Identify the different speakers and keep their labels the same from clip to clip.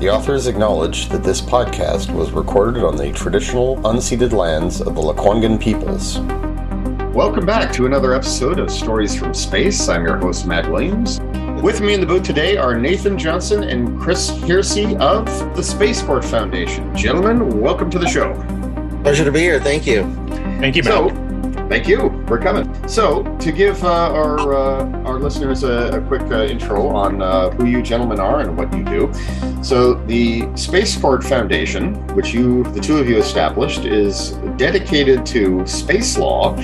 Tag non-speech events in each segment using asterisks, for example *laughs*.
Speaker 1: The authors acknowledge that this podcast was recorded on the traditional unceded lands of the Lekwungen peoples. Welcome back to another episode of Stories from Space. I'm your host, Matt Williams. With me in the booth today are Nathan Johnson and Chris Hearsey of the Space Court Foundation. Gentlemen, welcome to the show.
Speaker 2: Pleasure to be here. Thank you.
Speaker 3: Thank you, Matt.
Speaker 1: So, thank you for coming. So, to give uh, our uh, our listeners a, a quick uh, intro on uh, who you gentlemen are and what you do. So, the Space Court Foundation, which you, the two of you, established, is dedicated to space law,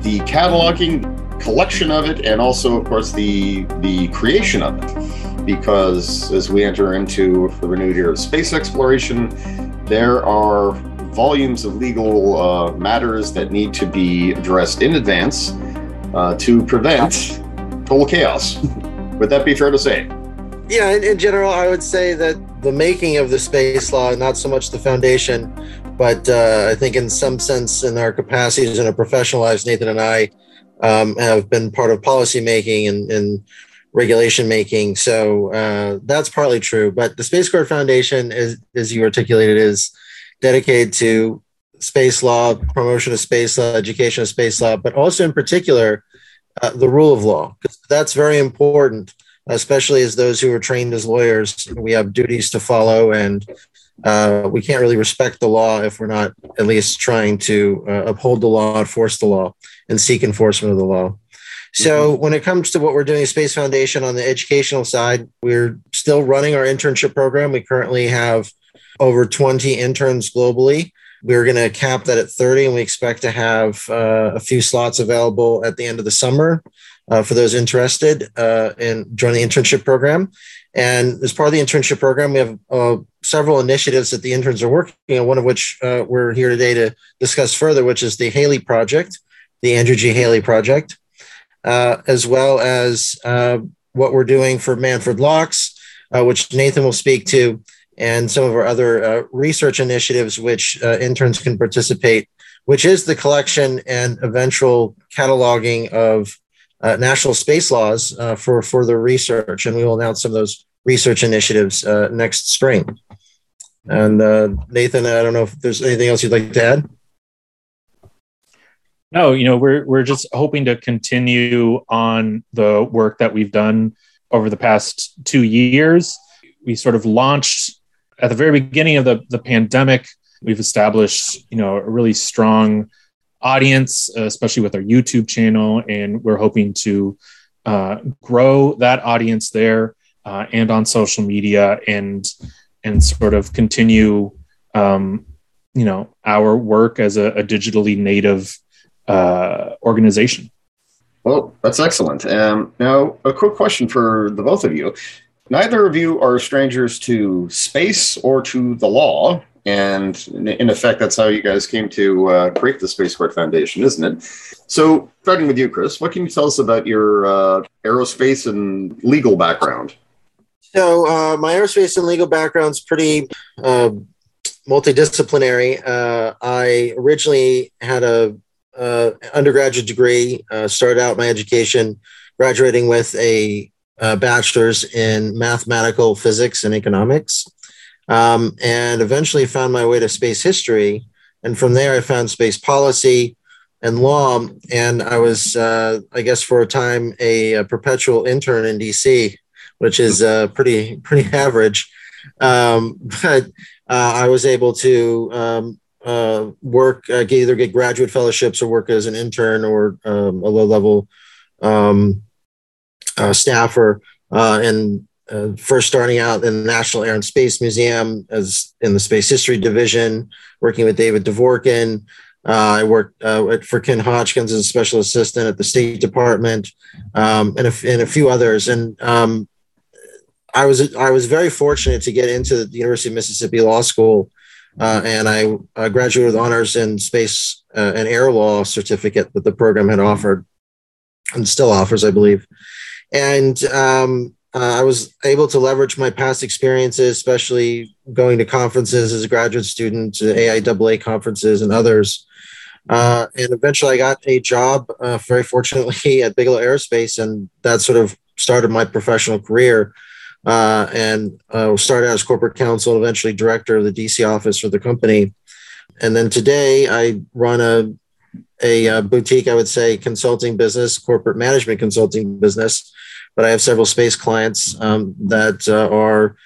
Speaker 1: the cataloging, collection of it, and also, of course, the the creation of it. Because as we enter into the renewed era of space exploration, there are volumes of legal uh, matters that need to be addressed in advance uh, to prevent total chaos. *laughs* Would that be fair to say?
Speaker 2: Yeah, in, in, general, I would say that the making of the space law, not so much the foundation, but uh, I think in some sense, in our capacities in our professional lives, Nathan and I um, have been part of policy making and, and regulation making. So uh, that's partly true. But the Space Court Foundation, is, as you articulated, is dedicated to space law, promotion of space law, education of space law, but also in particular, uh, the rule of law, because that's very important, especially as those who are trained as lawyers. We have duties to follow, and uh, we can't really respect the law if we're not at least trying to uh, uphold the law, enforce the law, and seek enforcement of the law. So, mm-hmm. when it comes to what we're doing, Space Foundation on the educational side, we're still running our internship program. We currently have over 20 interns globally. We're going to cap that at 30, and we expect to have uh, a few slots available at the end of the summer uh, for those interested uh, in joining the internship program. And as part of the internship program, we have uh, several initiatives that the interns are working on, one of which uh, we're here today to discuss further, which is the Haley Project, the Andrew G. Haley Project, uh, as well as what we're doing for Manfred Lachs, which Nathan will speak to, and some of our other uh, research initiatives, which uh, interns can participate, which is the collection and eventual cataloging of uh, national space laws uh, for further research. And we will announce some of those research initiatives uh, next spring. And uh, Nathan, I don't know if there's anything else you'd like to add.
Speaker 3: No, you know, we're we're just hoping to continue on the work that we've done over the past two years. We sort of launched at the very beginning of the, the pandemic, we've established, you know, a really strong audience, especially with our YouTube channel, and we're hoping to uh, grow that audience there uh, and on social media, and and sort of continue, um, you know, our work as a, a digitally native uh, organization.
Speaker 1: Well, that's excellent. Um, now, a quick question for the both of you. Neither of you are strangers to space or to the law. And in effect, that's how you guys came to uh, create the Space Court Foundation, isn't it? So, starting with you, Chris, what can you tell us about your uh, aerospace and legal background?
Speaker 2: So, uh, my aerospace and legal background is pretty uh, multidisciplinary. Uh, I originally had a uh, undergraduate degree, started out my education graduating with a uh, bachelor's in mathematical physics and economics, um, and eventually found my way to space history. And from there, I found space policy and law. And I was, uh, I guess, for a time, a, a, perpetual intern in DC, which is uh, pretty pretty *laughs* average. Um, but uh, I was able to um, uh, work, uh, either get graduate fellowships or work as an intern or um, a low level um, uh, staffer uh, and uh, first starting out in the National Air and Space Museum as in the Space History Division, working with David DeVorkin, Uh, I worked for Ken Hodgkins as a special assistant at the State Department, um, and, a, and a few others. And um, I was I was very fortunate to get into the University of Mississippi Law School, uh, and I uh, graduated with honors in space uh, and air law certificate that the program had offered, and still offers, I believe. And um, uh, I was able to leverage my past experiences, especially going to conferences as a graduate student, to AIAA conferences and others, uh, and eventually, I got a job, uh, very fortunately, *laughs* at Bigelow Aerospace, and that sort of started my professional career. Uh, and uh, started as corporate counsel, eventually director of the DC office for the company. And then today, I run a a, a boutique, I would say, consulting business, corporate management consulting business. But I have several space clients um, that uh, are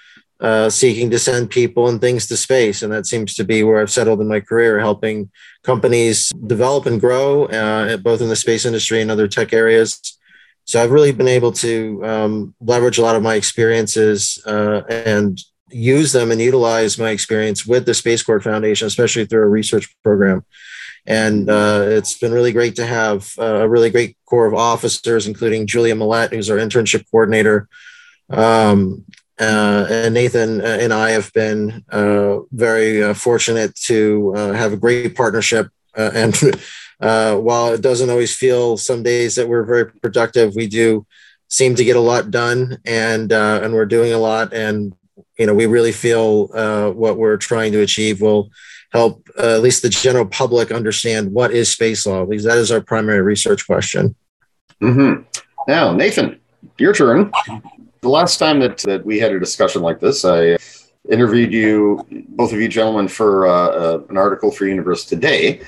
Speaker 2: uh, seeking to send people and things to space. And that seems to be where I've settled in my career, helping companies develop and grow, uh, both in the space industry and other tech areas. So I've really been able to um, leverage a lot of my experiences uh, and use them and utilize my experience with the Space Court Foundation, especially through a research program. And uh, it's been really great to have uh, a really great core of officers, including Julia Millette, who's our internship coordinator, um, uh, and Nathan uh, and I have been uh, very uh, fortunate to uh, have a great partnership. Uh, and *laughs* while it doesn't always feel some days that we're very productive, we do seem to get a lot done, and and we're doing a lot. And you know, we really feel what we're trying to achieve will help at least the general public understand what is space law, because that is our primary research question.
Speaker 1: Mm-hmm. Now, Nathan, your turn. The last time that, that we had a discussion like this, I interviewed you, both of you gentlemen, for uh, uh, an article for Universe Today.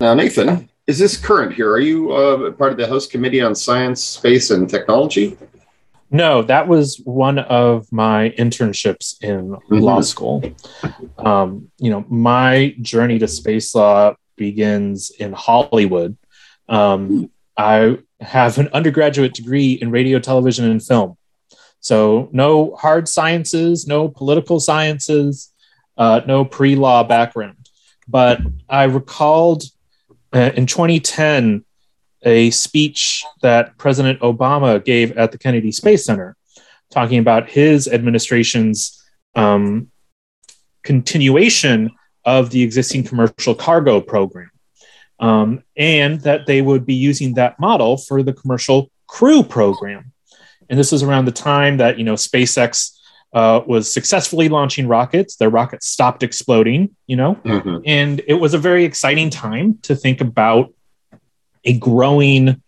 Speaker 1: Now, Nathan, is this current here? Are you uh, part of the House Committee on Science, Space, and Technology?
Speaker 3: No, that was one of my internships in mm-hmm. law school. Um, you know, my journey to space law begins in Hollywood. Um, I have an undergraduate degree in radio, television, and film. So, no hard sciences, no political sciences, uh, no pre law background. But I recalled uh, in 2010 a speech that President Obama gave at the Kennedy Space Center, talking about his administration's um, continuation of the existing commercial cargo program. Um, and that they would be using that model for the commercial crew program. And this was around the time that you know SpaceX uh, was successfully launching rockets. Their rockets stopped exploding, you know, mm-hmm. and it was a very exciting time to think about a growing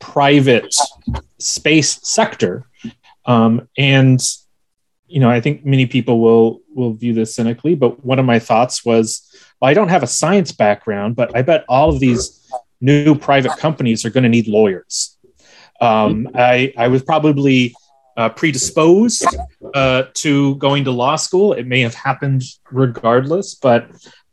Speaker 3: private space sector. Um, and you know, I think many people will will view this cynically, but one of my thoughts was, well, I don't have a science background, but I bet all of these new private companies are going to need lawyers. Um, I, I was probably uh, predisposed uh, to going to law school. It may have happened regardless, but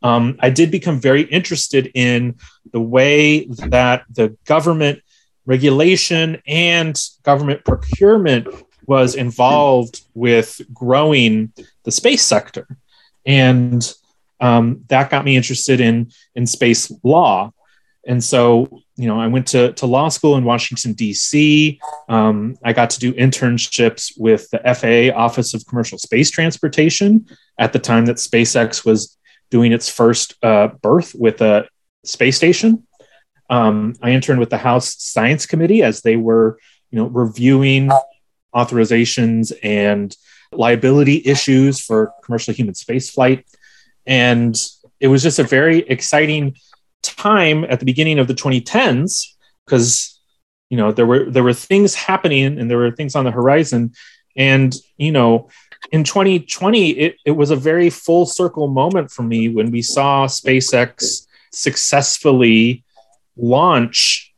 Speaker 3: um, I did become very interested in the way that the government regulation and government procurement was involved with growing the space sector. And um, that got me interested in, in space law. And so you know, I went to, to law school in Washington, D.C. Um, I got to do internships with the FAA Office of Commercial Space Transportation at the time that SpaceX was doing its first uh, berth with a space station. Um, I interned with the House Science Committee as they were, you know, reviewing authorizations and liability issues for commercial human space flight. And it was just a very exciting time at the beginning of the 2010s because you know there were there were things happening and there were things on the horizon and you know in 2020 it, it was a very full circle moment for me when we saw spacex successfully launch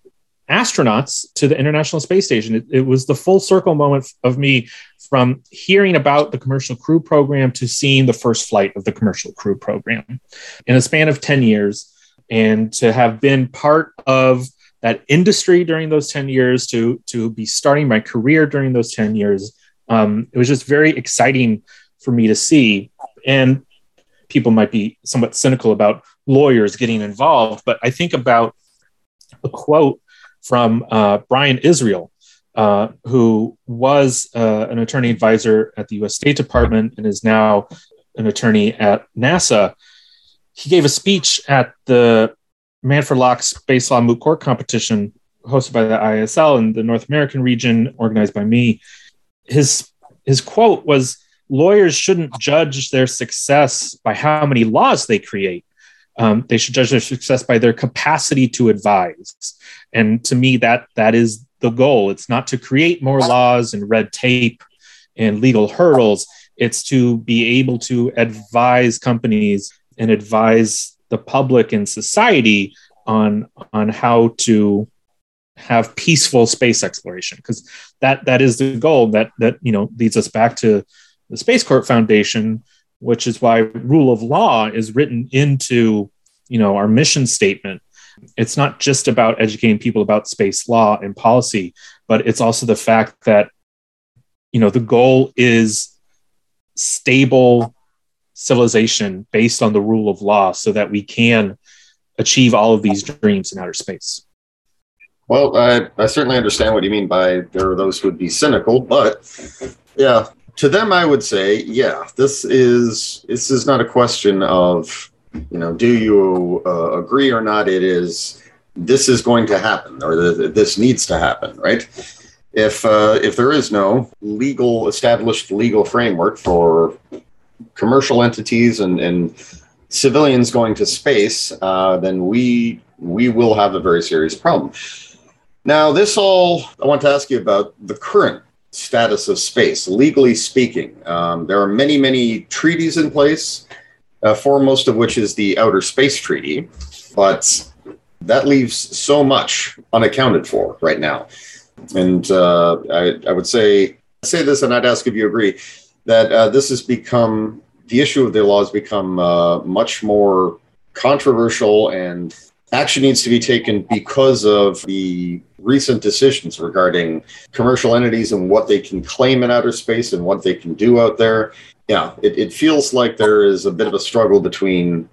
Speaker 3: astronauts to the international space station. It, it was the full circle moment of me from hearing about the commercial crew program to seeing the first flight of the commercial crew program in a span of 10 years. And to have been part of that industry during those 10 years to to be starting my career during those 10 years um, it was just very exciting for me to see and people might be somewhat cynical about lawyers getting involved. But I think about a quote from uh, Brian Israel, uh, who was uh, an attorney advisor at the US State Department and is now an attorney at NASA. He gave a speech at the Manfred Lachs Space Law Moot Court competition hosted by the ISL in the North American region, organized by me. His his quote was lawyers shouldn't judge their success by how many laws they create. Um, they should judge their success by their capacity to advise. And to me, that that is the goal. It's not to create more laws and red tape and legal hurdles. It's to be able to advise companies and advise the public and society on on how to have peaceful space exploration because that that is the goal that that you know leads us back to the Space Court Foundation, which is why rule of law is written into you know our mission statement. It's not just about educating people about space law and policy, but it's also the fact that you know the goal is stable civilization based on the rule of law so that we can achieve all of these dreams in outer space.
Speaker 1: Well, I, I certainly understand what you mean by there are those who would be cynical, but yeah, to them I would say, yeah, this is this is not a question of you know, do you uh, agree or not? It is this is going to happen, or this needs to happen, right? If uh, if there is no legal established legal framework for commercial entities and, and civilians going to space, uh, then we we will have a very serious problem. Now, this all I want to ask you about the current status of space, legally speaking. Um, there are many, many treaties in place, uh, foremost of which is the Outer Space Treaty, but that leaves so much unaccounted for right now. And uh, I, I, would say say this, and I'd ask if you agree that uh, this has become the issue of the law has become uh, much more controversial and action needs to be taken because of the recent decisions regarding commercial entities and what they can claim in outer space and what they can do out there. Yeah, it, it feels like there is a bit of a struggle between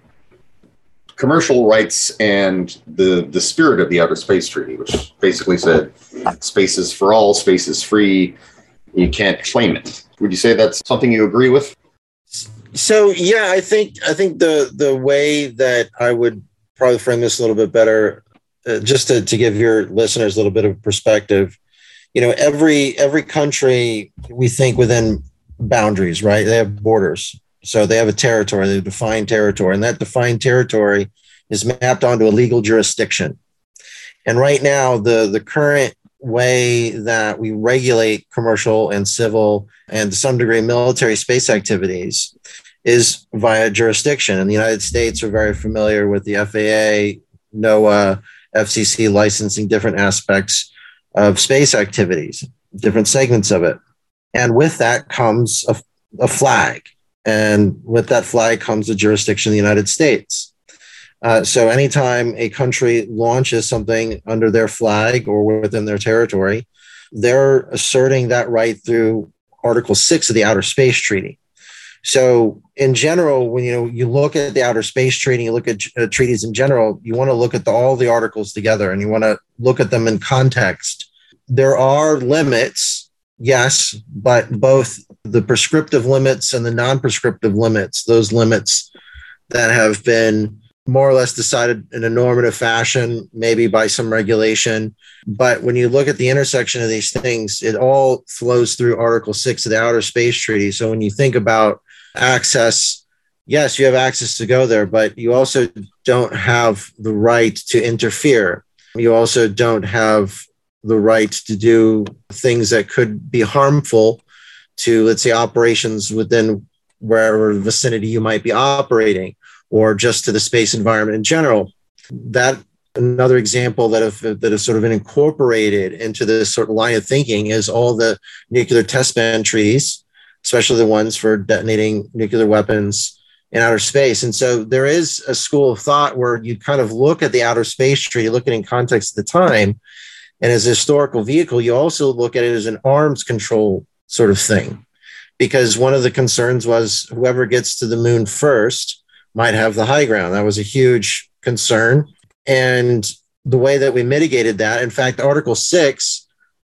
Speaker 1: commercial rights and the the spirit of the outer space treaty which basically said space is for all space is free you can't claim it would you say that's something you agree with
Speaker 2: so yeah i think i think the the way that i would probably frame this a little bit better, uh, just to, to give your listeners a little bit of perspective. You know, every every country we think within boundaries, right? They have borders, so they have a territory, they have defined territory, and that defined territory is mapped onto a legal jurisdiction. And right now, the the current way that we regulate commercial and civil and to some degree military space activities is via jurisdiction. And the United States are very familiar with the FAA, NOAA, FCC licensing different aspects of space activities, different segments of it. And with that comes a, a flag. And with that flag comes the jurisdiction of the United States. Uh, so anytime a country launches something under their flag or within their territory, they're asserting that right through Article 6 of the Outer Space Treaty. So in general, when you know you look at the outer space treaty, you look at uh, treaties in general, you want to look at the, all the articles together and you want to look at them in context. There are limits, yes, but both the prescriptive limits and the non-prescriptive limits, those limits that have been more or less decided in a normative fashion, maybe by some regulation. But when you look at the intersection of these things, it all flows through Article 6 of the Outer Space Treaty. So when you think about access. Yes you have access to go there but you also don't have the right to interfere. You also don't have the right to do things that could be harmful to let's say operations within wherever vicinity you might be operating or just to the space environment in general. That another example that have that have sort of been incorporated into this sort of line of thinking is all the nuclear test ban treaties especially the ones for detonating nuclear weapons in outer space. And so there is a school of thought where you kind of look at the outer space treaty, look at it in context of the time. And as a historical vehicle, you also look at it as an arms control sort of thing. Because one of the concerns was whoever gets to the moon first might have the high ground. That was a huge concern. And the way that we mitigated that, in fact, Article 6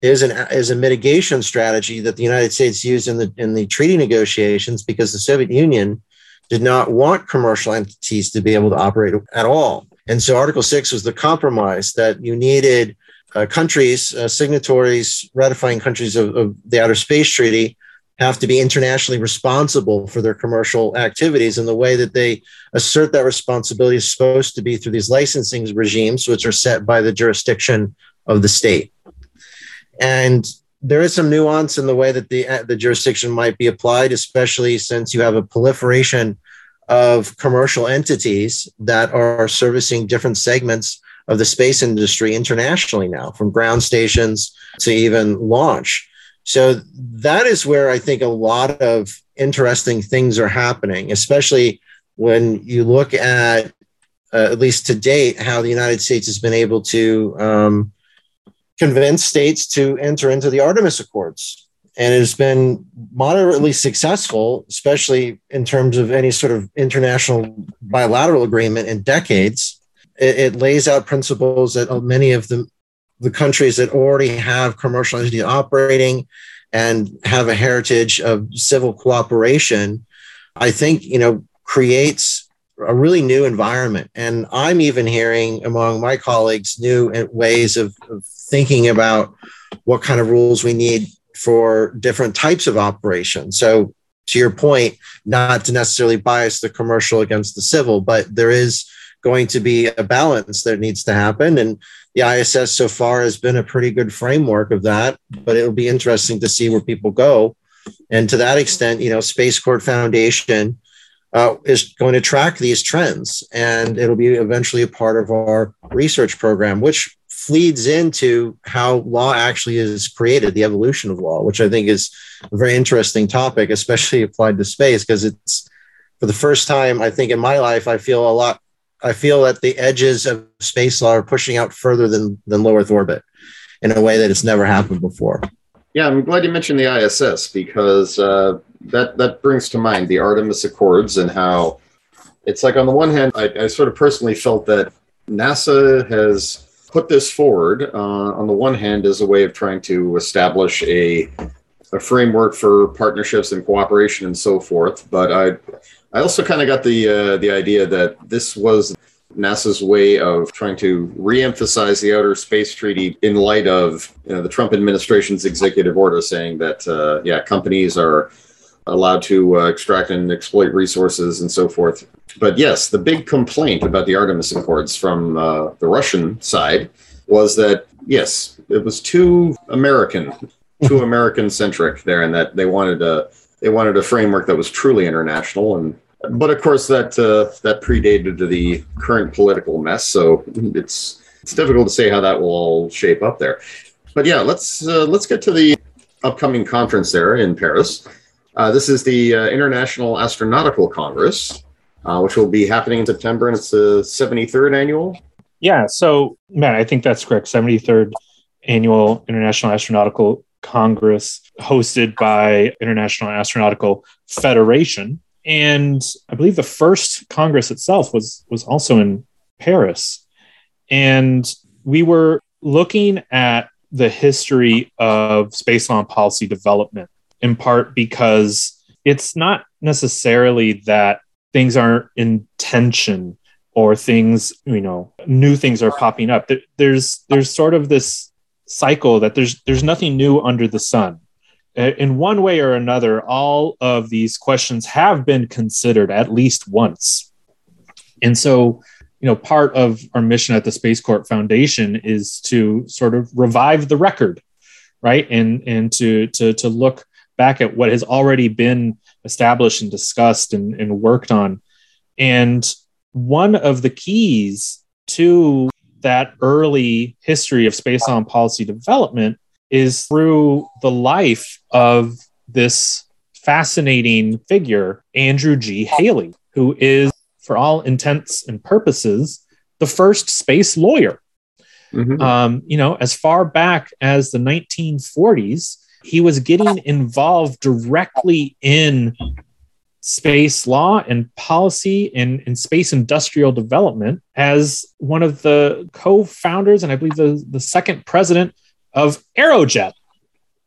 Speaker 2: is an is a mitigation strategy that the United States used in the in the treaty negotiations because the Soviet Union did not want commercial entities to be able to operate at all. And so Article 6 was the compromise that you needed uh, countries, uh, signatories, ratifying countries of, of, the Outer Space Treaty have to be internationally responsible for their commercial activities. And the way that they assert that responsibility is supposed to be through these licensing regimes, which are set by the jurisdiction of the state. And there is some nuance in the way that the, uh, the jurisdiction might be applied, especially since you have a proliferation of commercial entities that are servicing different segments of the space industry internationally now, from ground stations to even launch. So that is where I think a lot of interesting things are happening, especially when you look at, uh, at least to date, how the United States has been able to um, convince states to enter into the Artemis Accords. And it has been moderately successful, especially in terms of any sort of international bilateral agreement in decades. It, it lays out principles that many of the the countries that already have commercial entity operating and have a heritage of civil cooperation, I think, you know, creates a really new environment. And I'm even hearing among my colleagues new ways of, of thinking about what kind of rules we need for different types of operations. So, to your point, not to necessarily bias the commercial against the civil, but there is going to be a balance that needs to happen. And the ISS so far has been a pretty good framework of that, but it'll be interesting to see where people go. And to that extent, you know, Space Court Foundation uh, is going to track these trends, and it'll be eventually a part of our research program, which feeds into how law actually is created, the evolution of law, which I think is a very interesting topic, especially *laughs* applied to space, because it's for the first time, I think in my life, I feel a lot I feel that the edges of space law are pushing out further than, than low Earth orbit in a way that it's never happened before.
Speaker 1: Yeah, I'm glad you mentioned the ISS because uh, that that brings to mind the Artemis Accords and how it's like on the one hand, I, I sort of personally felt that NASA has put this forward uh, on the one hand as a way of trying to establish a a framework for partnerships and cooperation and so forth. But I I also kind of got the uh, the idea that this was NASA's way of trying to reemphasize the Outer Space Treaty in light of you know, the Trump administration's executive order saying that uh, yeah companies are allowed to uh, extract and exploit resources and so forth. But yes, the big complaint about the Artemis Accords from uh, the Russian side was that yes, it was too American, too *laughs* American centric there, and that they wanted a they wanted a framework that was truly international and but of course that uh, that predated the current political mess, so it's it's difficult to say how that will all shape up there. But yeah, let's uh, let's get to the upcoming conference there in Paris. Uh, this is the uh, International Astronautical Congress, uh, which will be happening in September, and it's the 73rd annual.
Speaker 3: Yeah, so Matt, I think that's correct. 73rd annual International Astronautical Congress, hosted by International Astronautical Federation, and I believe the first Congress itself was was also in Paris, and we were looking at the history of space law and policy development in part because it's not necessarily that things aren't in tension or things you know new things are popping up there's there's sort of this cycle that there's there's nothing new under the sun in one way or another, all of these questions have been considered at least once. And so, you know, part of our mission at the Space Court Foundation is to sort of revive the record, right? And and to to to look back at what has already been established and discussed and, and worked on. And one of the keys to that early history of space on policy development is through the life of this fascinating figure, Andrew G. Haley, who is, for all intents and purposes, the first space lawyer. Mm-hmm. Um, you know, as far back as the 1940s, he was getting involved directly in space law and policy and, in space industrial development as one of the co-founders and I believe the, the second president of Aerojet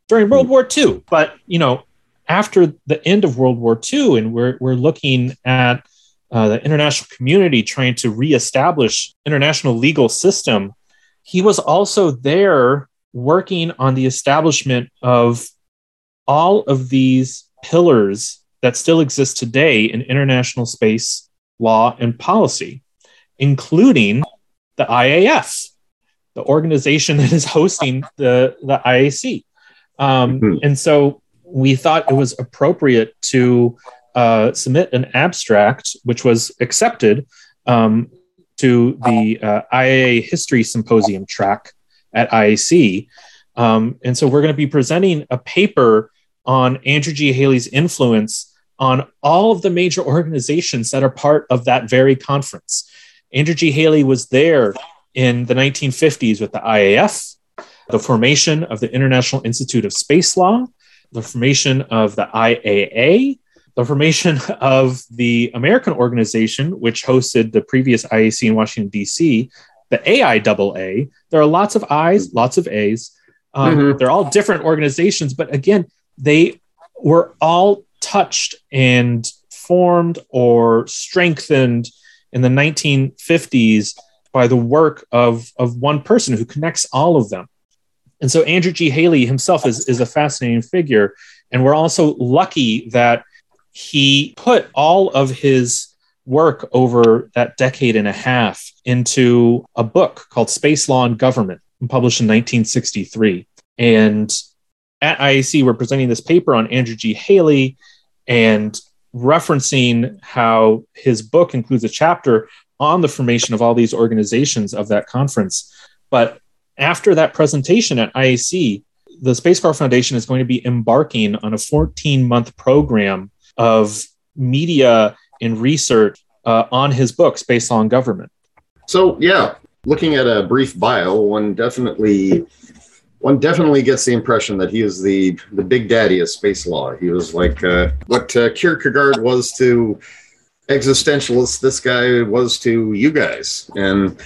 Speaker 3: during World War II. But you know, after the end of World War II, and we're we're looking at uh, the international community trying to reestablish international legal system, he was also there working on the establishment of all of these pillars that still exist today in international space law and policy, including the IAF, the organization that is hosting the, the IAC. Um, mm-hmm. And so we thought it was appropriate to uh, submit an abstract, which was accepted um, to the uh, IAA History Symposium track at IAC. Um, and so we're going to be presenting a paper on Andrew G. Haley's influence on all of the major organizations that are part of that very conference. Andrew G. Haley was there in the 1950s with the IAF, the formation of the International Institute of Space Law, the formation of the IAA, the formation *laughs* of the American organization, which hosted the previous IAC in Washington, D.C., the AI double A. There are lots of I's, lots of A's. Um, mm-hmm. They're all different organizations, but again, they were all touched and formed or strengthened in the 1950s by the work of, of one person who connects all of them. And so Andrew G. Haley himself is, is a fascinating figure. And we're also lucky that he put all of his work over that decade and a half into a book called Space Law and Government, published in 1963. And at IAC, we're presenting this paper on Andrew G. Haley and referencing how his book includes a chapter on the formation of all these organizations of that conference. But after that presentation at IAC, the Space Court Foundation is going to be embarking on a 14 month program of media and research uh, on his book, Space Law and Government.
Speaker 1: So, yeah, looking at a brief bio, one definitely one definitely gets the impression that he is the the big daddy of space law. He was like uh, what uh, Kierkegaard was to existentialists. This guy was to you guys. And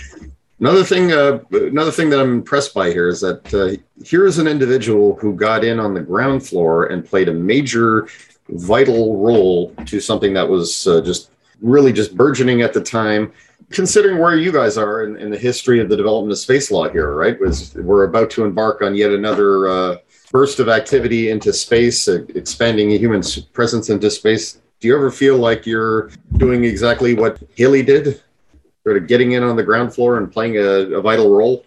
Speaker 1: another thing, uh, another thing that I'm impressed by here is that uh, here is an individual who got in on the ground floor and played a major, vital role to something that was uh, just really just burgeoning at the time considering where you guys are in, in, the history of the development of space law here, right? Was we're about to embark on yet another uh, burst of activity into space, uh, expanding human presence into space. Do you ever feel like you're doing exactly what Haley did, sort of getting in on the ground floor and playing a, a vital role?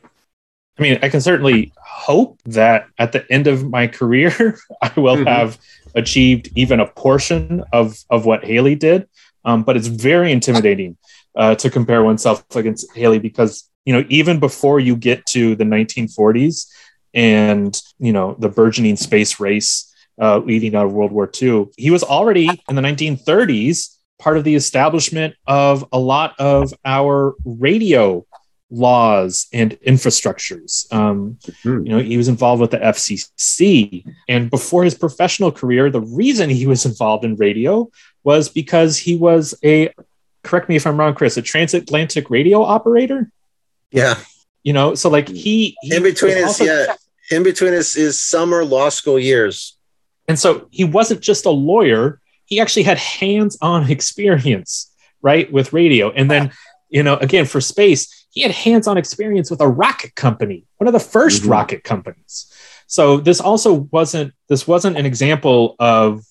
Speaker 3: I mean, I can certainly hope that at the end of my career, *laughs* I will mm-hmm. have achieved even a portion of of what Haley did. Um, but it's very intimidating uh, to compare oneself against Haley because you know even before you get to the 1940s and you know the burgeoning space race uh, leading out of World War II, he was already in the 1930s part of the establishment of a lot of our radio laws and infrastructures. Um, mm-hmm. You know, he was involved with the FCC, and before his professional career, the reason he was involved in radio was because he was a correct me if I'm wrong, Chris, a transatlantic radio operator.
Speaker 2: Yeah.
Speaker 3: You know, so like he,
Speaker 2: he in between his also, yeah, in between his, his summer law school years.
Speaker 3: And so he wasn't just a lawyer, he actually had hands-on *laughs* experience, right, with radio. And then, you know, again, for space, he had hands-on experience with a rocket company, one of the 1st mm-hmm. rocket companies. So this also wasn't this wasn't an example of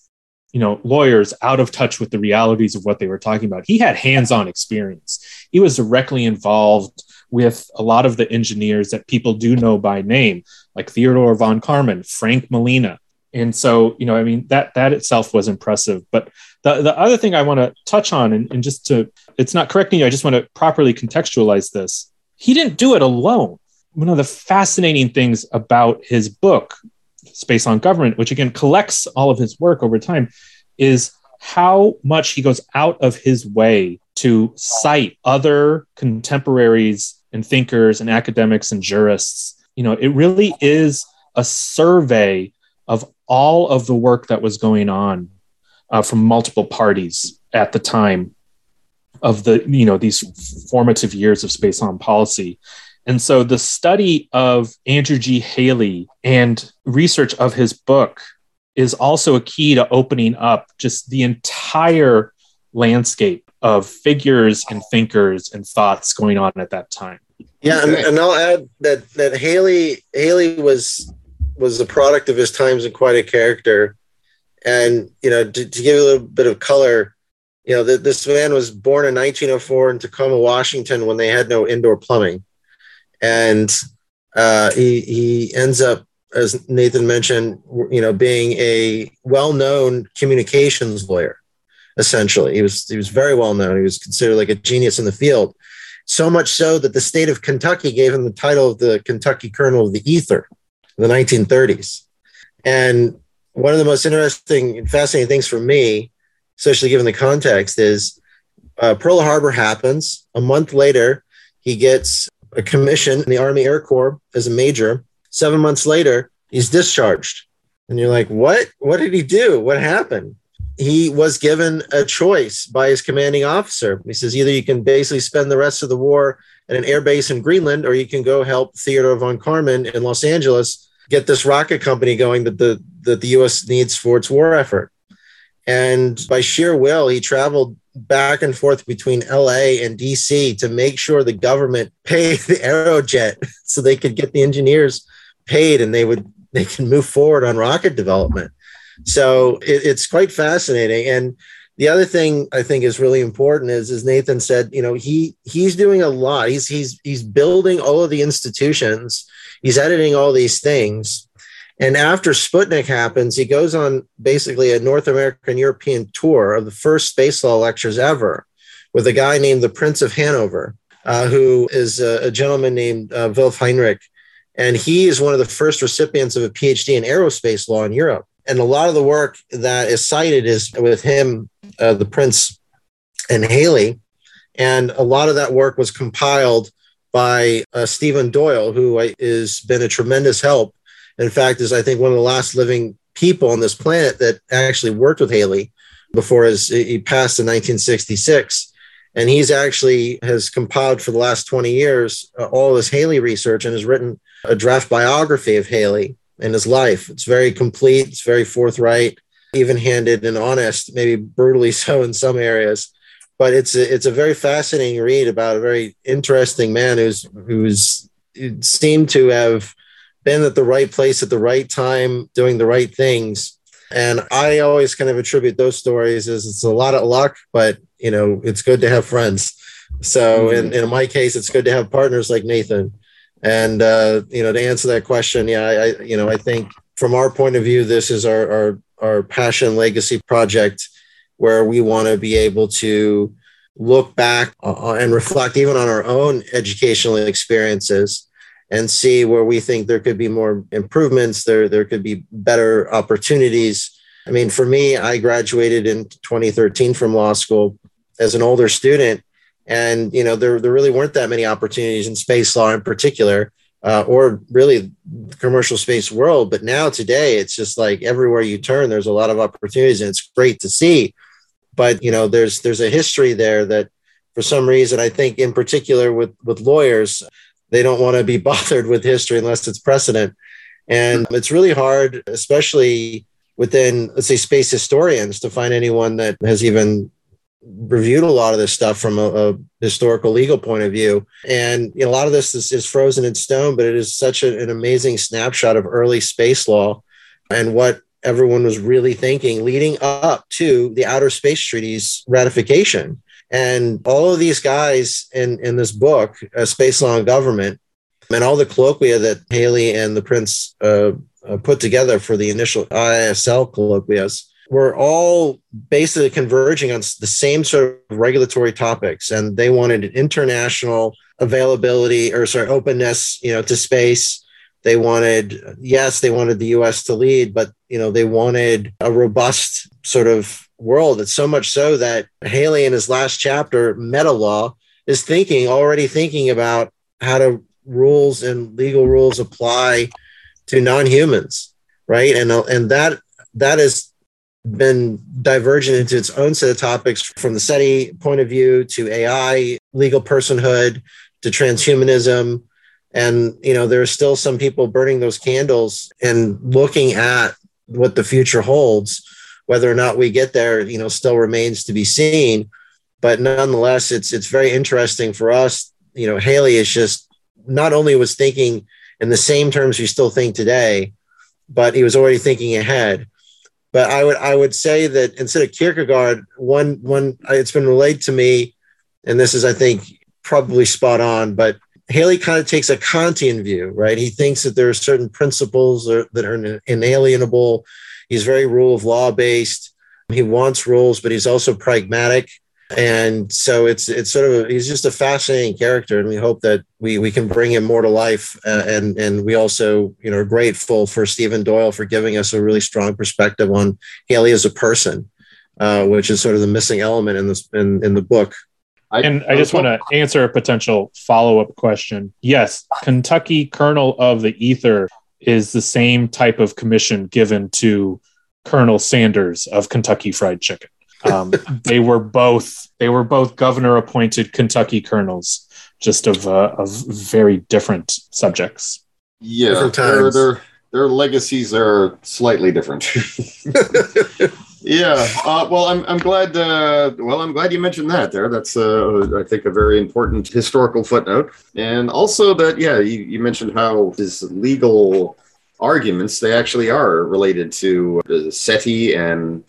Speaker 3: you know lawyers out of touch with the realities of what they were talking about he had hands-on experience he was directly involved with a lot of the engineers that people do know by name like theodore von karman frank malina and so you know i mean that that itself was impressive. But the, the other thing i want to touch on and, and just to it's not correcting you i just want to properly contextualize this. He didn't do it alone. One of the fascinating things about his book Space on Government, which again collects all of his work over time, is how much he goes out of his way to cite other contemporaries and thinkers and academics and jurists. You know, it really is a survey of all of the work that was going on uh, from multiple parties at the time of the you know these formative years of space on policy. And so the study of Andrew G. Haley and research of his book is also a key to opening up just the entire landscape of figures and thinkers and thoughts going on at that time.
Speaker 2: Yeah, and, and I'll add that that Haley Haley was was a product of his times and quite a character. And you know, to, to give a little bit of color, you know, the, this man was born in 1904 in Tacoma, Washington, when they had no indoor plumbing, and uh, he he ends up, as Nathan mentioned, you know, being a well-known communications lawyer. Essentially, he was he was very well known. He was considered like a genius in the field. So much so that the state of Kentucky gave him the title of the Kentucky Colonel of the Ether in the 1930s. And one of the most interesting and fascinating things for me especially given the context, is uh, Pearl Harbor happens. A month later, he gets a commission in the Army Air Corps as a major. Seven months later, he's discharged. And you're like, what? What did he do? What happened? He was given a choice by his commanding officer. He says, either you can basically spend the rest of the war at an air base in Greenland, or you can go help Theodore von Karman in Los Angeles get this rocket company going that the, that the U.S. needs for its war effort. And by sheer will, he traveled back and forth between LA and DC to make sure the government *laughs* paid the Aerojet so they could get the engineers paid and they would they can move forward on rocket development. So it, it's quite fascinating. And the other thing I think is really important is, as Nathan said, you know, he he's doing a lot. He's he's he's building all of the institutions. He's editing all these things. And after Sputnik happens, he goes on basically a North American European tour of the first space law lectures ever with a guy named the Prince of Hanover, uh, who is a, a gentleman named uh, Welf Heinrich. And he is one of the first recipients of a PhD in aerospace law in Europe. And a lot of the work that is cited is with him, uh, the Prince, and Haley. And a lot of that work was compiled by uh, Stephen Doyle, who has been a tremendous help in fact, is I think one of the last living people on this planet that actually worked with Haley before his he passed in 1966. And he's actually has compiled for the last 20 years uh, all his Haley research and has written a draft biography of Haley and his life. It's very complete, it's very forthright, even-handed and honest, maybe brutally *laughs* so in some areas. But it's a, it's a very fascinating read about a very interesting man who's who's seemed to have been at the right place at the right time, doing the right things. And I always kind of attribute those stories as it's a lot of luck, but you know, it's good to have friends. So mm-hmm. in, in my case, it's good to have partners like Nathan. And uh, you know, to answer that question, yeah, I, I you know, I think from our point of view, this is our our, our passion legacy project where we want to be able to look back uh, and reflect even on our own educational experiences and see where we think there could be more improvements there there could be better opportunities. I mean for me i graduated in 2013 from law school as an older student and you know there, there really weren't that many opportunities in space law in particular uh, or really commercial space world. But now today it's just like everywhere you turn there's a lot of opportunities and it's great to see. But you know there's there's a history there that for some reason i think in particular with with lawyers they don't want to be *laughs* bothered with history unless it's precedent. And it's really hard, especially within, let's say, space historians, to find anyone that has even reviewed a lot of this stuff from a, a historical legal point of view. And you know, a lot of this is, is frozen in stone, but it is such a, an amazing snapshot of early space law and what everyone was really thinking leading up to the Outer Space Treaty's ratification. And all of these guys in, in this book, uh, Space Law and Government, and all the colloquia that Haley and the Prince uh, uh, put together for the initial ISL colloquias were all basically converging on the same sort of regulatory topics. And they wanted international availability or sorry, openness, you know, to space. They wanted, yes, they wanted the US to lead, but you know, they wanted a robust sort of world. It's so much so that Haley in his last chapter, Meta Law, is thinking already thinking about how to rules and legal rules apply to non-humans, right? And and that that is been divergent into its own set of topics from the SETI point of view to AI, legal personhood, to transhumanism. And, you know, there are still some people burning those candles and looking at what the future holds. Whether or not we get there, you know, still remains to be seen. But nonetheless, it's it's very interesting for us. You know, Haley is just not only was thinking in the same terms we still think today, but he was already thinking ahead. But I would I would say that instead of Kierkegaard, one one uh, it's been relayed to me, and this is I think probably spot on. But Haley kind of takes a Kantian view, right? He thinks that there are certain principles that are inalienable. He's very rule of law based. He wants rules, but he's also pragmatic and so it's it's sort of a, he's just a fascinating character and we hope that we we can bring him more to life uh, and and we also you know are grateful for stephen doyle for giving us a really strong perspective on haley as a person uh, which is sort of the missing element in this in, in the book
Speaker 3: and I just want to answer a potential follow up question. Yes, Kentucky Colonel of the Ether is the same type of commission given to Colonel Sanders of Kentucky Fried Chicken. Um, they were both they were both governor appointed Kentucky colonels, just of uh, of very different subjects.
Speaker 1: Yeah, different their, their their legacies are slightly different. *laughs* yeah. Uh, well, I'm I'm glad. Uh, well, I'm glad you mentioned that. There, that's uh, I think a very important historical footnote, and also that yeah, you, you mentioned how his legal arguments they actually are related to SETI and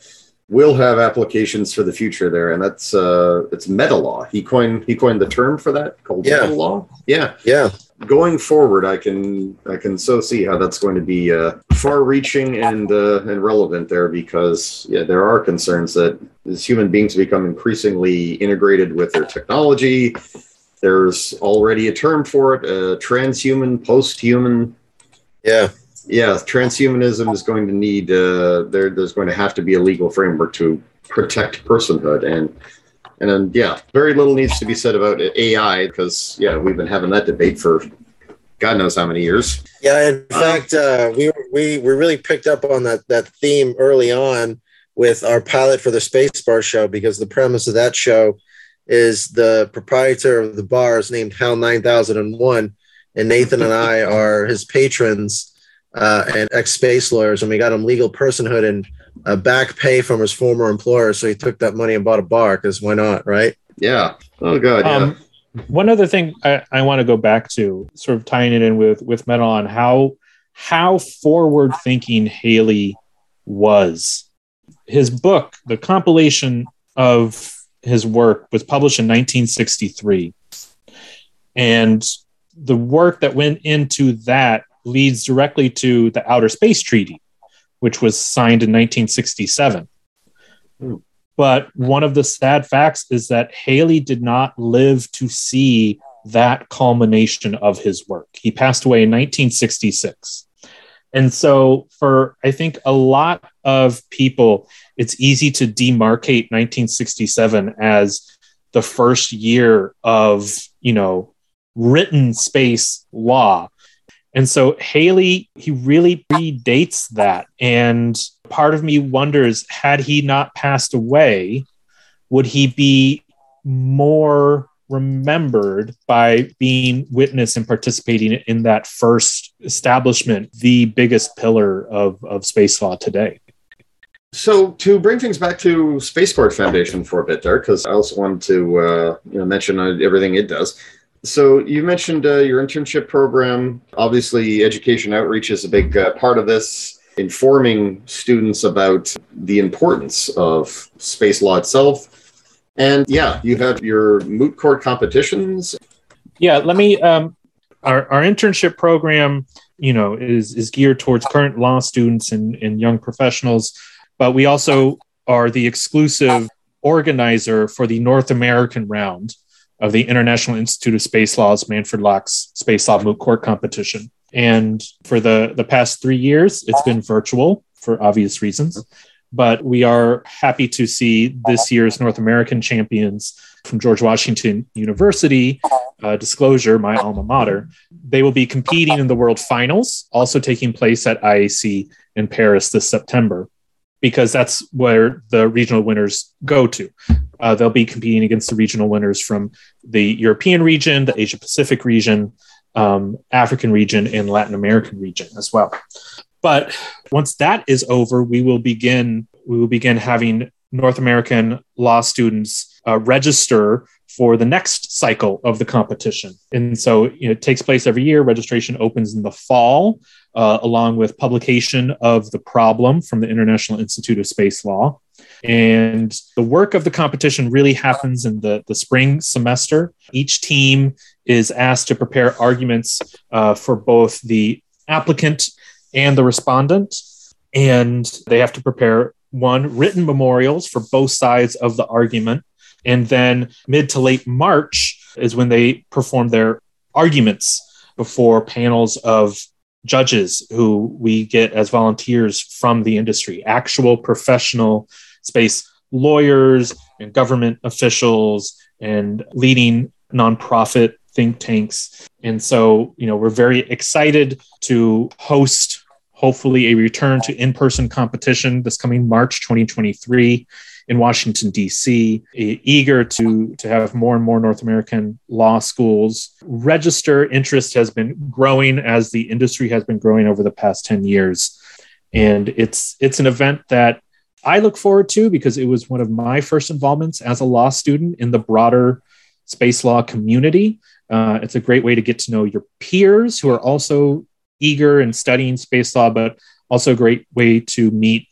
Speaker 1: will have applications for the future there, and that's uh, it's meta law. He coined he coined the term for that called yeah. meta law. Yeah,
Speaker 2: yeah.
Speaker 1: Going forward, I can I can so see how that's going to be uh, far-reaching and uh, and relevant there because yeah, there are concerns that as human beings become increasingly integrated with their technology. There's already a term for it: uh, transhuman, post-human.
Speaker 2: Yeah
Speaker 1: yeah, transhumanism is going to need uh, there. There's going to have to be a legal framework to protect personhood, and and then yeah, very little needs to be said about AI because yeah, we've been having that debate for God knows how many years.
Speaker 2: Yeah, in fact, uh, we we we really picked up on that that theme early on with our pilot for the Space Bar show because the premise of that show is the proprietor of the bar is named Hal Nine Thousand and One, and Nathan and I are his patrons uh, and ex space lawyers, and we got him legal personhood and uh, back pay from his former employer. So he took that money and bought a bar because why not, right?
Speaker 1: Yeah. Oh god. Yeah. Um,
Speaker 3: one other thing I, I want to go back to, sort of tying it in with with meta law how how forward thinking Haley was. His book, the compilation of his work, was published in 1963, and the work that went into that leads directly to the Outer Space Treaty, which was signed in 1967. Hmm. But one of the sad facts is that Haley did not live to see that culmination of his work. He passed away in 1966. And so, for I think a lot of people, it's easy to demarcate 1967 as the first year of, you know, written space law and so Haley, he really predates that. And part of me wonders had he not passed away, would he be more remembered by being witness and participating in that first establishment, the biggest pillar of, of space law today?
Speaker 1: So to bring things back to Space Court Foundation for a bit there, because I also wanted to uh, you know mention uh, everything it does. So you mentioned uh, your internship program. Obviously, education outreach is a big uh, part of this, informing students about the importance of space law itself. And yeah, you have your moot court competitions.
Speaker 3: Yeah, let me. Um, our our internship program, you know, is is geared towards current law students and, and young professionals, but we also are the exclusive organizer for the North American round of the International Institute of Space Law's Manfred Lachs Space Law Moot Court competition. And for the, the past three years, it's been virtual for obvious reasons. But we are happy to see this year's North American champions from George Washington University, uh, Disclosure, my alma mater. They will be competing in the World Finals, also taking place at IAC in Paris this September. because that's where the regional winners go to. Uh, they'll be competing against the regional winners from the European region, the Asia Pacific region, um, African region, and Latin American region as well. But once that is over, we will begin. We will begin having North American law students uh, register for the next cycle of the competition. And so you know, it takes place every year. Registration opens in the fall, uh, along with publication of the problem from the International Institute of Space Law. And the work of the competition really happens in the, the spring semester. Each team is asked to prepare arguments uh, for both the applicant and the respondent. And they have to prepare one written memorials for both sides of the argument and then mid to late March is when they perform their arguments before panels of judges who we get as volunteers from the industry, actual professional space lawyers and government officials and leading nonprofit think tanks. And so, you know, we're very excited to host hopefully a return to in-person competition this coming March 2023 in Washington, D.C., eager to, to have more and more North American law schools register. Interest has been growing as the industry has been growing over the past 10 years. And it's, it's an event that I look forward to because it was one of my first involvements as a law student in the broader space law community. Uh, it's a great way to get to know your peers who are also eager and studying space law, but also a great way to meet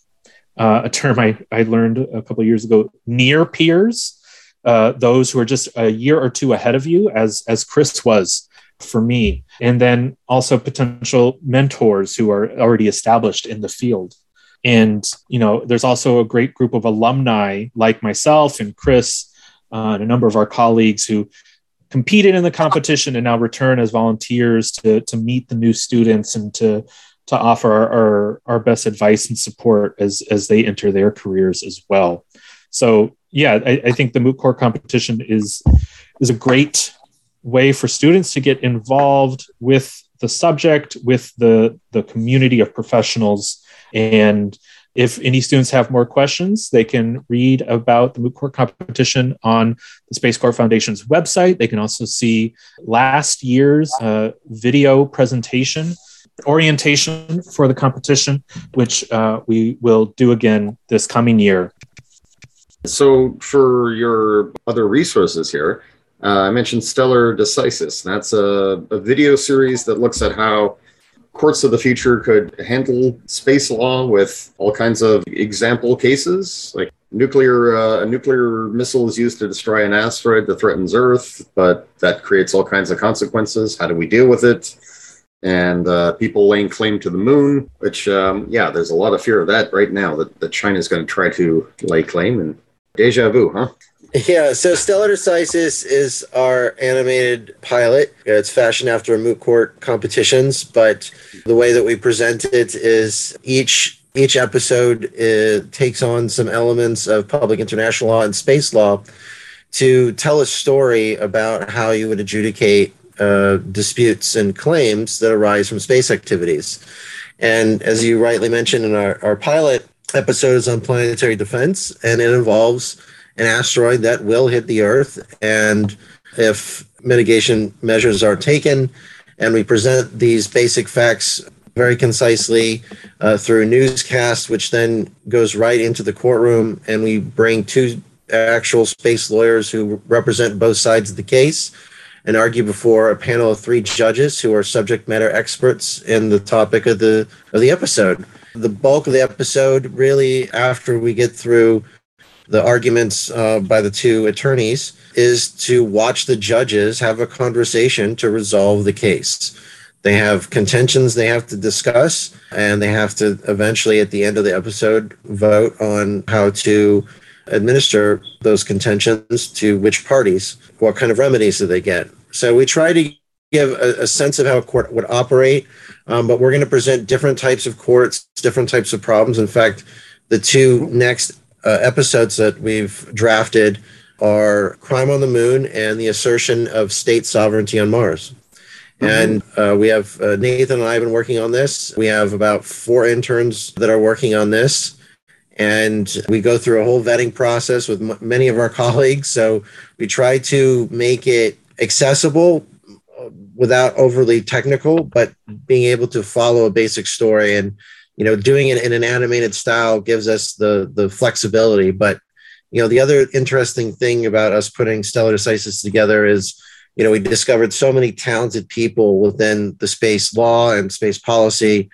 Speaker 3: uh, a term I, I learned a couple years ago near peers uh, those who are just a year or two ahead of you as as chris was for me. And then also potential mentors who are already established in the field. And you know there's also a great group of alumni like myself and chris uh, and a number of our colleagues who competed in the competition and now return as volunteers to, to meet the new students and to to offer our, our, best advice and support as as they enter their careers as well. So yeah, I, I think the moot court competition is is a great way for students to get involved with the subject, with the the community of professionals, and if any students have more questions, they can read about the moot court competition on the Space Court Foundation's website. They can also see last year's uh, video presentation orientation for the competition, which uh, we will do again this coming year.
Speaker 1: So, for your other resources here, uh, I mentioned Stellar Decisis. That's a, a, video series that looks at how courts of the future could handle space law with all kinds of example cases, like nuclear uh, a nuclear missile is used to destroy an asteroid that threatens Earth, but that creates all kinds of consequences. How do we deal with it? And uh, people laying claim to the moon, which, um, yeah, there's a lot of fear of that right now that, that China is going to try to lay claim. And deja vu, huh?
Speaker 2: Yeah, so Stellar Decisis is our animated pilot. It's fashioned after moot court competitions, but the way that we present it is each each episode takes on some elements of public international law and space law to tell a story about how you would adjudicate uh, disputes and claims that arise from space activities. And as you rightly mentioned in our, our pilot episode is on planetary defense, and it involves an asteroid that will hit the Earth. And if mitigation measures are taken, and we present these basic facts very concisely uh, through a newscast, which then goes right into the courtroom, and we bring two actual space lawyers who represent both sides of the case and argue before a panel of three judges who are subject matter experts in the topic of the of the episode. The bulk of the episode, really, after we get through the arguments uh, by the two attorneys, is to watch the judges have a conversation to resolve the case. They have contentions they have to discuss, and they have to eventually, at the end of the episode, vote on how to administer those contentions to which parties, what kind of remedies do they get. So we try to give a, a sense of how a court would operate, um, but we're going to present different types of courts, different types of problems. In fact, the two next uh, episodes that we've drafted are Crime on the Moon and the assertion of state sovereignty on Mars. Mm-hmm. And uh, we have uh, Nathan and I have been working on this. We have about four interns that are working on this and we go through a whole vetting process with m- many of our colleagues. So we try to make it accessible uh, without overly technical, but being able to follow a basic story and you know doing it in an animated style gives us the the flexibility. But you know the other interesting thing about us putting Stellar Decisis together is you know we discovered so many talented people within the space law and space policy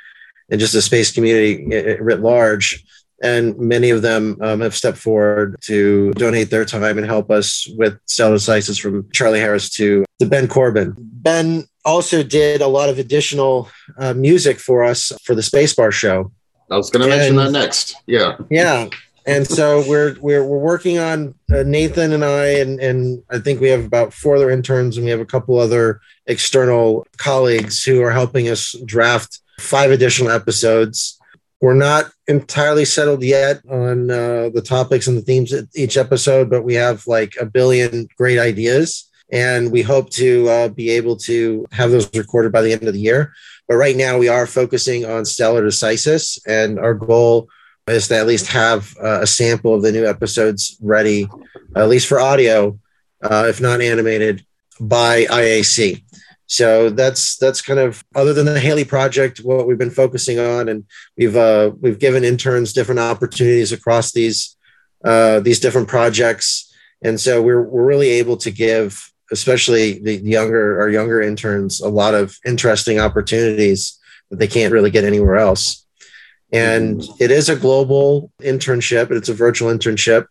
Speaker 2: and just the space community writ large and many of them um, have stepped forward to donate their time and help us with Stellar Decisis from Charlie Harris to, to Ben Corbin. Ben also did a lot of additional uh, music for us for the Spacebar show.
Speaker 1: I was going to mention that next. Yeah.
Speaker 2: Yeah. And so we're we're we're working on uh, Nathan and I and and I think we have about four other interns and we have a couple other external colleagues who are helping us draft five additional episodes we're not entirely settled yet on uh, the topics and the themes of each episode, but we have like a billion great ideas. And we hope to uh, be able to have those recorded by the end of the year. But right now, we are focusing on Stellar Decisis, and our goal is to at least have uh, a sample of the new episodes ready, at least for audio, uh, if not animated, by IAC. So that's that's kind of other than the Haley project, what we've been focusing on, and we've uh, we've given interns different opportunities across these uh, these different projects, and so we're we're really able to give, especially the younger our younger interns, a lot of interesting opportunities that they can't really get anywhere else. And it is a global internship, it's a virtual internship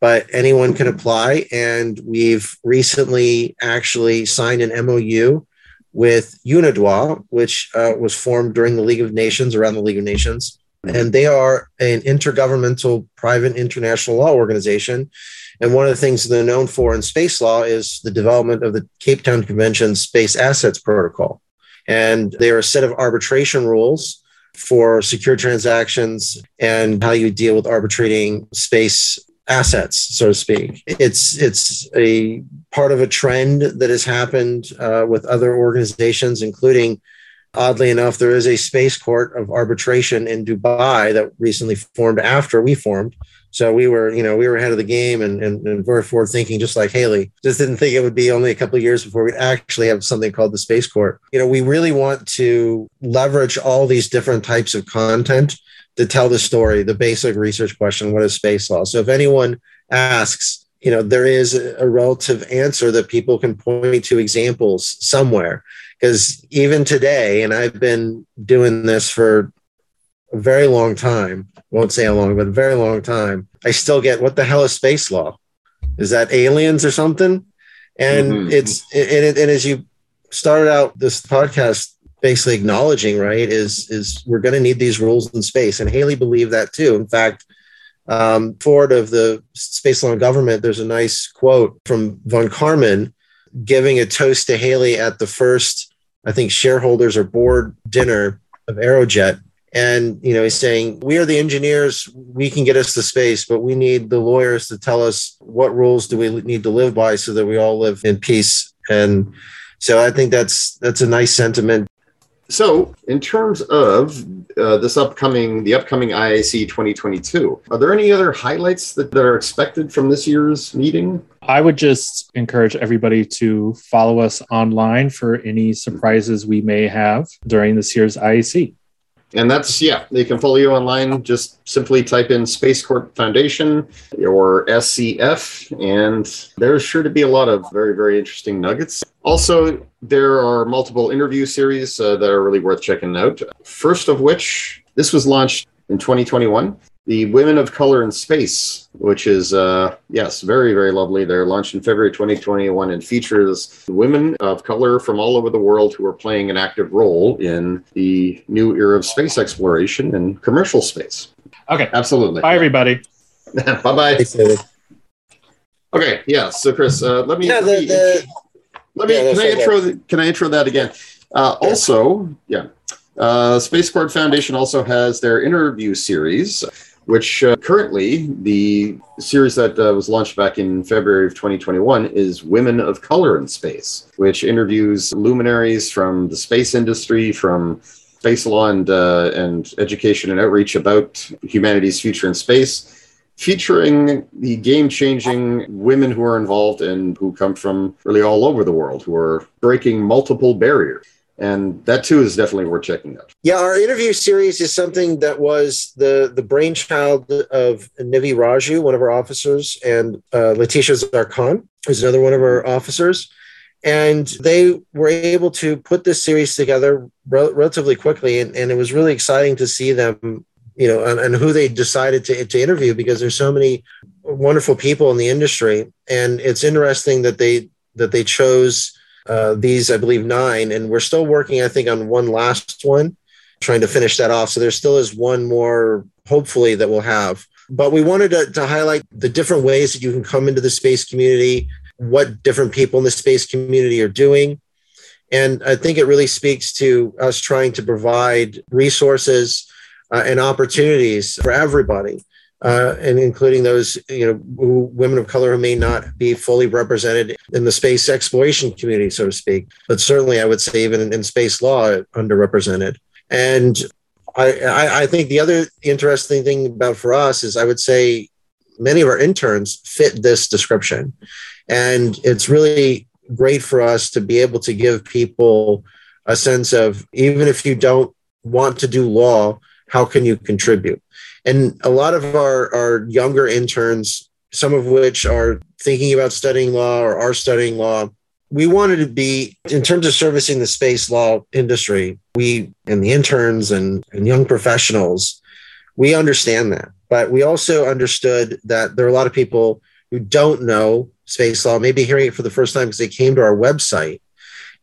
Speaker 2: but anyone can apply. And we've recently actually signed an MOU with UNIDROIT, which uh, was formed during the League of Nations, around the League of Nations. And they are an intergovernmental private international law organization. And one of the things they're known for in space law is the development of the Cape Town Convention Space Assets Protocol. And they are a set of arbitration rules for secure transactions and how you deal with arbitrating space assets, so to speak. It's it's a part of a trend that has happened uh, with other organizations, including, oddly enough, there is a space court of arbitration in Dubai that recently formed after we formed. So we were, you know, we were ahead of the game and, and, and very forward thinking, just like Haley. Just didn't think it would be only a couple of years before we'd actually have something called the Space Court. You know, we really want to leverage all these different types of content to tell the story, the basic research question what is space law? So if anyone asks, you know, there is a relative answer that people can point to examples somewhere. Because even today, and I've been doing this for a very long time, won't say how long, but a very long time, I still get what the hell is space law? Is that aliens or something? And mm-hmm. it's, and, and as you started out this podcast basically acknowledging, right, is is we're going to need these rules in space, and Haley believed that too. In fact, um, foreword of the space law government, there's a nice quote from von Karman giving a toast to Haley at the first, I think, shareholders or board dinner of Aerojet. And you know, he's saying, "We are the engineers. We can get us to space, but we need the lawyers to tell us what rules do we need to live by, so that we all live in peace." And so, I think that's that's a nice sentiment
Speaker 1: so, in terms of uh, this upcoming, the upcoming IAC 2022, are there any other highlights that, that are expected from this year's meeting?
Speaker 3: I would just encourage everybody to follow us online for any surprises we may have during this year's IAC.
Speaker 1: And that's, yeah, they can follow you online. Just simply type in Space Court Foundation or SCF, and there's sure to be a lot of very, very interesting nuggets. Also, there are multiple interview series uh, that are really worth checking out. First of which, this was launched in 2021 the Women of Color in Space, which is, uh, yes, very, very lovely. They're launched in February 2021 and features women of color from all over the world who are playing an active role in the new era of space exploration and commercial space.
Speaker 3: Okay.
Speaker 1: Absolutely.
Speaker 3: Bye, everybody. *laughs*
Speaker 1: bye bye. Okay. Yeah. So, Chris, uh, let me.
Speaker 2: Yeah, the, the,
Speaker 1: let me. Yeah, can I intro? Can I intro that again? Uh, also, yeah. Uh, Space Court Foundation also has their interview series which uh, currently the series that uh, was launched back in February of 2021 is Women of Color in Space, which interviews luminaries from the space industry, from space law and uh, and education and outreach about humanity's future in space featuring the game changing women who are involved and who come from really all over the world, who are breaking multiple barriers. And that too is definitely worth checking out.
Speaker 2: Yeah, our interview series is something that was the the brainchild of Nivi Raju, one of our officers, and uh, Letitia Zarkhan, who's another one of our officers. And they were able to put this series together re- relatively quickly, and, and it was really exciting to see them you know, and, and who they decided to, to interview because there's so many wonderful people in the industry. And it's interesting that they that they chose uh, these, I believe, nine, and we're still working, I think, on one last one, trying to finish that off. So there still is one more, hopefully, that we'll have. But we wanted to, to highlight the different ways that you can come into the space community, what different people in the space community are doing. And I think it really speaks to us trying to provide resources uh, and opportunities for everybody. Uh, and including those, you know, women of color who may not be fully represented in the space exploration community, so to speak. But certainly, I would say even in, in space law, underrepresented. And I, I, I think the other interesting thing about for us is I would say many of our interns fit this description, and it's really great for us to be able to give people a sense of even if you don't want to do law how can you contribute? And a lot of our, our younger interns, some of which are thinking about studying law or are studying law, we wanted to be, in terms of servicing the space law industry, we and the interns and, and young professionals, we understand that. But we also understood that there are a lot of people who don't know space law, maybe hearing it for the first time because they came to our website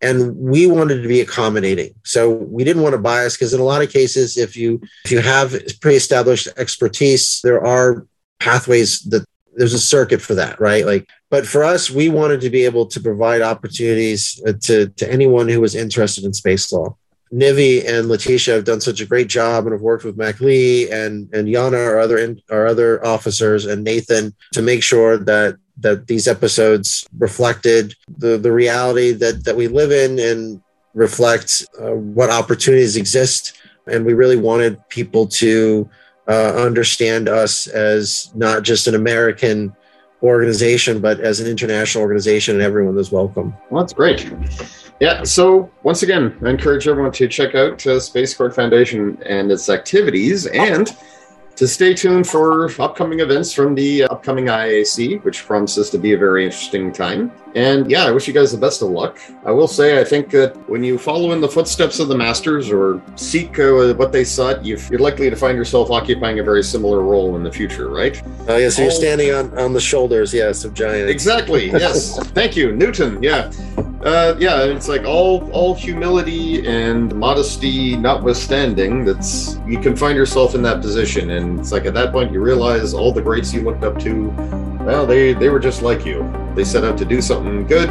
Speaker 2: and we wanted to be accommodating. So we didn't want to bias because in a lot of cases if you if you have pre-established expertise there are pathways that there's a circuit for that right? Like but for us we wanted to be able to provide opportunities uh, to to anyone who was interested in space law. Nivi and Letitia have done such a great job and have worked with Mac Lee and and Yana, our other our other officers, and Nathan to make sure that that these episodes reflected the, the reality that, that we live in and reflect uh, what opportunities exist. And we really wanted people to uh, understand us as not just an American organization, but as an international organization, and everyone is welcome.
Speaker 1: Well, that's great. Yeah. So once again, I encourage everyone to check out uh, Space Court Foundation and its activities and to stay tuned for upcoming events from the upcoming IAC, which promises to be a very interesting time. And yeah, I wish you guys the best of luck. I will say, I think that when you follow in the footsteps of the masters or seek uh, what they sought, you are likely to find yourself occupying a very similar role in the future, right?
Speaker 2: Oh, uh, yeah, so you're standing on, on the shoulders, yes, of giants.
Speaker 1: Exactly, *laughs* yes. Thank you, Newton, yeah. Uh, yeah, it's like all all humility and modesty notwithstanding, that's you can find yourself in that position, and it's like at that point you realize all the greats you looked up to, well, they they were just like you. They set out to do something good.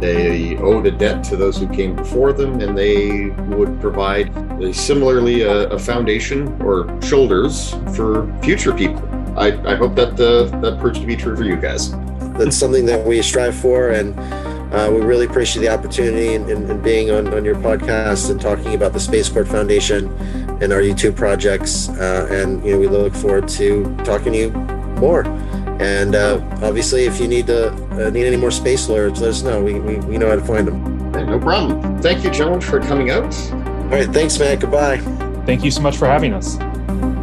Speaker 1: They owed a debt to those who came before them, and they would provide a, similarly a, a, foundation or shoulders for future people. I, I hope that uh, that proves to be true for you guys.
Speaker 2: That's something that we strive for, and uh, we really appreciate the opportunity and, and, and, being on, on your podcast and talking about the Space Court Foundation and our YouTube projects. Uh, and you know, we look forward to talking to you more. And uh, obviously, if you need to uh, need any more space lawyers, let us know. We, we, we know how to find them.
Speaker 1: Hey, no problem. Thank you, gentlemen, for coming out.
Speaker 2: All right, thanks, Matt. Goodbye.
Speaker 3: Thank you so much for having us.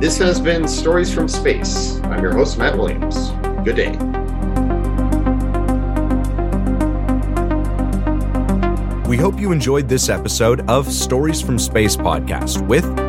Speaker 1: This has been Stories from Space. I'm your host, Matt Williams. Good day.
Speaker 4: We hope you enjoyed this episode of Stories from Space podcast with